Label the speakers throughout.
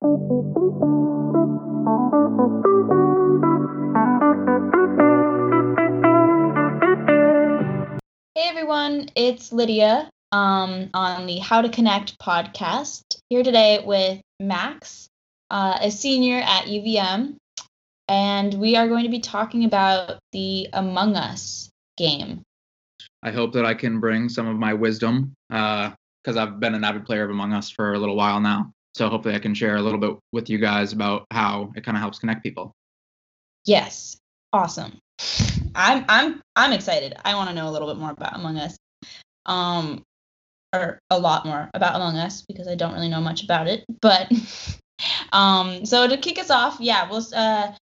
Speaker 1: Hey everyone, it's Lydia um, on the How to Connect podcast. Here today with Max, uh, a senior at UVM, and we are going to be talking about the Among Us game.
Speaker 2: I hope that I can bring some of my wisdom because uh, I've been an avid player of Among Us for a little while now. So hopefully I can share a little bit with you guys about how it kind of helps connect people.
Speaker 1: Yes, awesome. I'm I'm I'm excited. I want to know a little bit more about Among Us. Um or a lot more about Among Us because I don't really know much about it. But um so to kick us off, yeah, we'll uh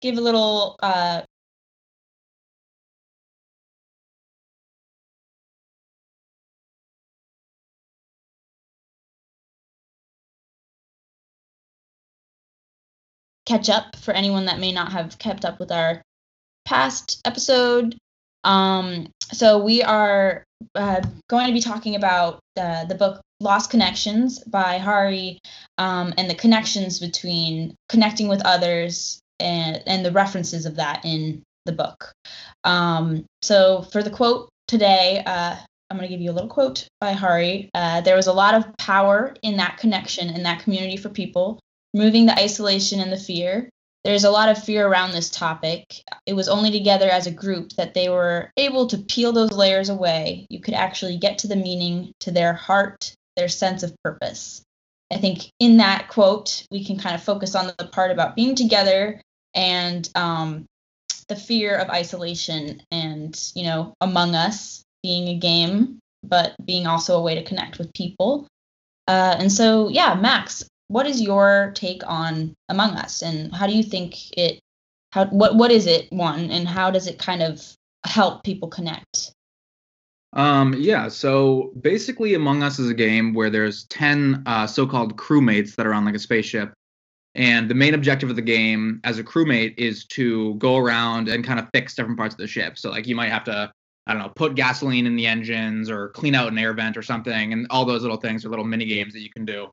Speaker 1: give a little uh catch up for anyone that may not have kept up with our past episode. Um, so we are uh, going to be talking about uh, the book Lost Connections by Hari um, and the connections between connecting with others and, and the references of that in the book. Um, so for the quote today, uh, I'm going to give you a little quote by Hari. Uh, there was a lot of power in that connection in that community for people, removing the isolation and the fear. There's a lot of fear around this topic. It was only together as a group that they were able to peel those layers away. You could actually get to the meaning, to their heart, their sense of purpose. I think in that quote, we can kind of focus on the part about being together and um, the fear of isolation and, you know, among us being a game, but being also a way to connect with people. Uh, and so, yeah, Max, what is your take on Among Us, and how do you think it? How what what is it one, and how does it kind of help people connect?
Speaker 2: Um, yeah, so basically, Among Us is a game where there's 10 uh, so called crewmates that are on like a spaceship. And the main objective of the game as a crewmate is to go around and kind of fix different parts of the ship. So, like, you might have to, I don't know, put gasoline in the engines or clean out an air vent or something. And all those little things are little mini games that you can do.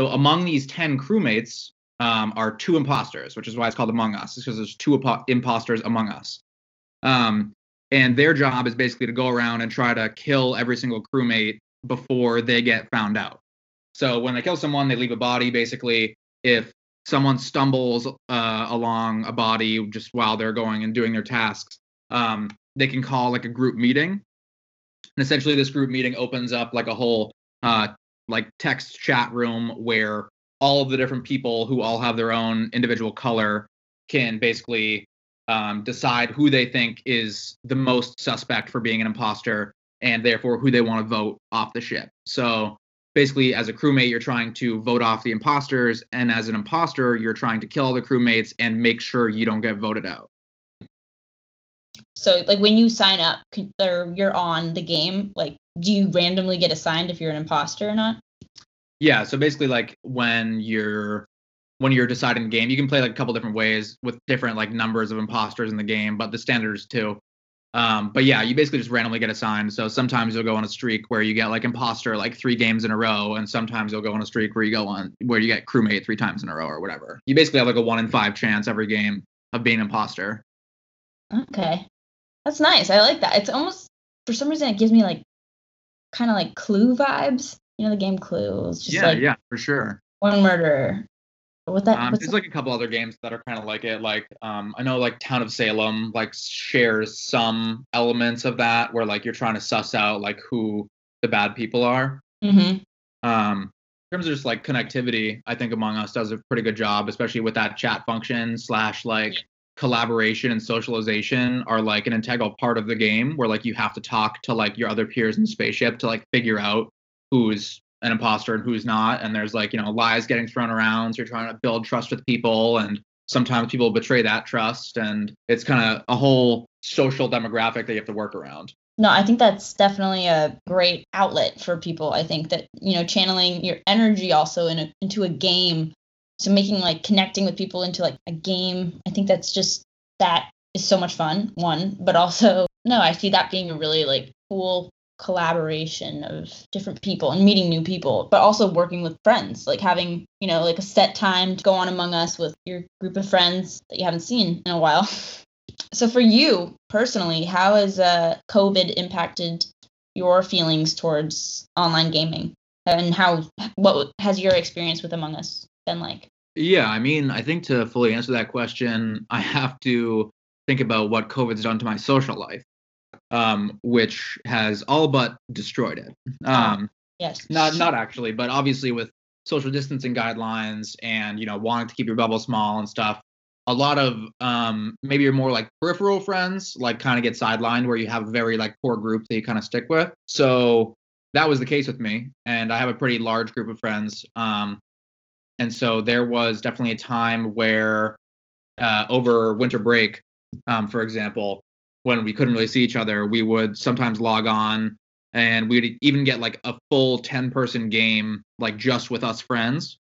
Speaker 2: So among these 10 crewmates um, are two imposters, which is why it's called Among Us, because there's two impo- imposters among us. Um, and their job is basically to go around and try to kill every single crewmate before they get found out. So when they kill someone, they leave a body. Basically, if someone stumbles uh, along a body just while they're going and doing their tasks, um, they can call like a group meeting. And essentially, this group meeting opens up like a whole uh, like text chat room where all of the different people who all have their own individual color can basically um, decide who they think is the most suspect for being an imposter and therefore who they want to vote off the ship. So basically, as a crewmate, you're trying to vote off the imposters, and as an imposter, you're trying to kill all the crewmates and make sure you don't get voted out.
Speaker 1: So, like when you sign up or you're on the game, like do you randomly get assigned if you're an imposter or not?
Speaker 2: Yeah, so basically like when you're when you're deciding the game, you can play like a couple different ways with different like numbers of imposters in the game, but the standards too. Um, but yeah, you basically just randomly get assigned. So sometimes you'll go on a streak where you get like imposter like three games in a row, and sometimes you'll go on a streak where you go on where you get crewmate three times in a row or whatever. You basically have like a one in five chance every game of being imposter.
Speaker 1: Okay, that's nice. I like that. It's almost for some reason it gives me like kind of like Clue vibes. You know the game Clue. It's just
Speaker 2: yeah,
Speaker 1: like
Speaker 2: yeah, for sure.
Speaker 1: One murder. What that?
Speaker 2: Um, there's that? like a couple other games that are kind of like it. Like um, I know like Town of Salem like shares some elements of that where like you're trying to suss out like who the bad people are.
Speaker 1: Mm-hmm.
Speaker 2: Um, in terms of just like connectivity, I think Among Us does a pretty good job, especially with that chat function slash like collaboration and socialization are like an integral part of the game where like you have to talk to like your other peers in the spaceship to like figure out who's an imposter and who's not. And there's like you know lies getting thrown around. So you're trying to build trust with people and sometimes people betray that trust. And it's kind of a whole social demographic that you have to work around.
Speaker 1: No i think that's definitely a great outlet for people i think that you know channeling your energy also in a, into a game so making like connecting with people into like a game i think that's just that is so much fun one but also no i see that being a really like cool collaboration of different people and meeting new people, but also working with friends, like having, you know, like a set time to go on Among Us with your group of friends that you haven't seen in a while. so for you personally, how has uh, COVID impacted your feelings towards online gaming? And how what has your experience with Among Us been like?
Speaker 2: Yeah, I mean, I think to fully answer that question, I have to think about what COVID's done to my social life, um, which has all but destroyed it.
Speaker 1: Oh,
Speaker 2: Um,
Speaker 1: Yes.
Speaker 2: not not actually, but obviously with social distancing guidelines and you know wanting to keep your bubble small and stuff, a lot of um, maybe your more like peripheral friends like kind of get sidelined where you have a very like core group that you kind of stick with. So that was the case with me, and I have a pretty large group of friends. Um, and so there was definitely a time where uh, over winter break, um, for example, when we couldn't really see each other, we would sometimes log on and we'd even get like a full 10 person game like just with us friends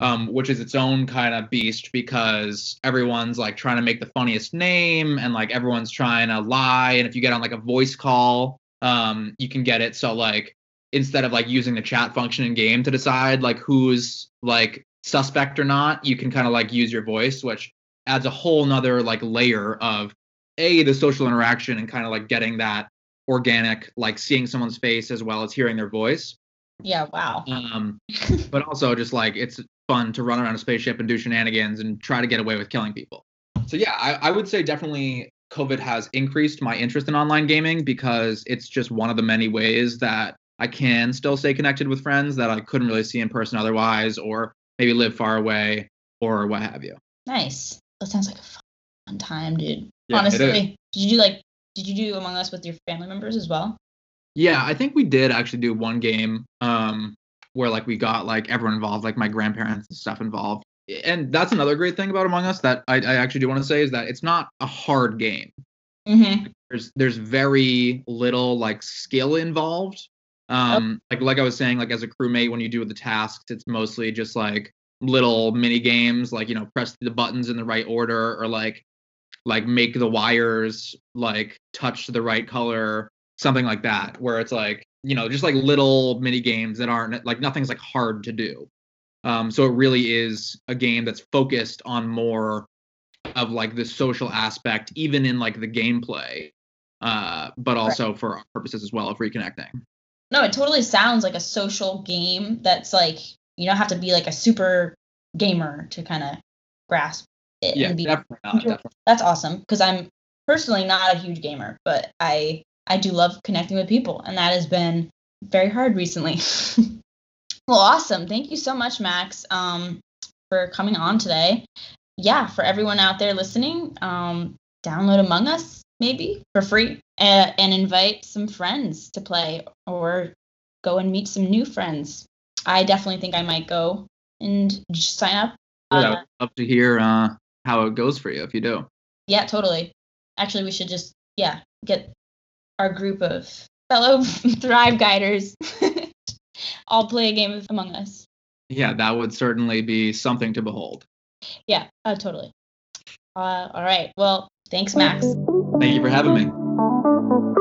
Speaker 2: um, which is its own kind of beast because everyone's like trying to make the funniest name and like everyone's trying to lie. And if you get on like a voice call um, you can get it. So like instead of like using the chat function in game to decide like who's like suspect or not you can kind of like use your voice which adds a whole nother like layer of a the social interaction and kind of like getting that organic like seeing someone's face as well as hearing their voice
Speaker 1: Yeah. Wow.
Speaker 2: um but also just like it's fun to run around a spaceship and do shenanigans and try to get away with killing people so yeah i, I would say definitely covid has increased my interest in online gaming because it's just one of the many ways that i can still stay connected with friends that i couldn't really see in person otherwise or maybe live far away or what have you
Speaker 1: Nice. That sounds like a fun time, dude.
Speaker 2: Yeah.
Speaker 1: Honestly, did you do like did you do Among Us with your family members as well?
Speaker 2: Yeah, I think we did actually do one game um where like we got like everyone involved, like my grandparents and stuff involved. And that's another great thing about Among Us that I, I actually do want to say is that it's not a hard game.
Speaker 1: Mm-hmm.
Speaker 2: There's there's very little like skill involved. Um like like I was saying, like as a crewmate, when you do the tasks, it's mostly just like little mini games, like you know, press the buttons in the right order or like like make the wires like touch the right color something like that where it's like you know just like little mini games that aren't like nothing's like hard to do. Um so it really is a game that's focused on more of like the social aspect even in like the gameplay uh but also for our purposes as well of reconnecting
Speaker 1: No, it totally sounds like a social game that's like you don't have to be like a super gamer to kind of grasp it
Speaker 2: yeah
Speaker 1: and be
Speaker 2: definitely not definitely
Speaker 1: that's awesome because I'm personally not a huge gamer, but I I do love connecting with people, and that has been very hard recently. well, awesome. Thank you so much, Max, um, for coming on today. Yeah, for everyone out there listening, um, download Among Us maybe for free uh, and invite some friends to play or go and meet some new friends. I definitely think I might go and sign up.
Speaker 2: yeah,
Speaker 1: Uh,
Speaker 2: i'd love to hear uh how it goes for you if you do
Speaker 1: Yeah, totally. Actually, we should just yeah get our group of fellow Thrive Guiders all play a game of Among Us.
Speaker 2: yeah that would certainly be something to behold
Speaker 1: Yeah, uh, totally. Uh, all right. Well, thanks, Max.
Speaker 2: thank you for having me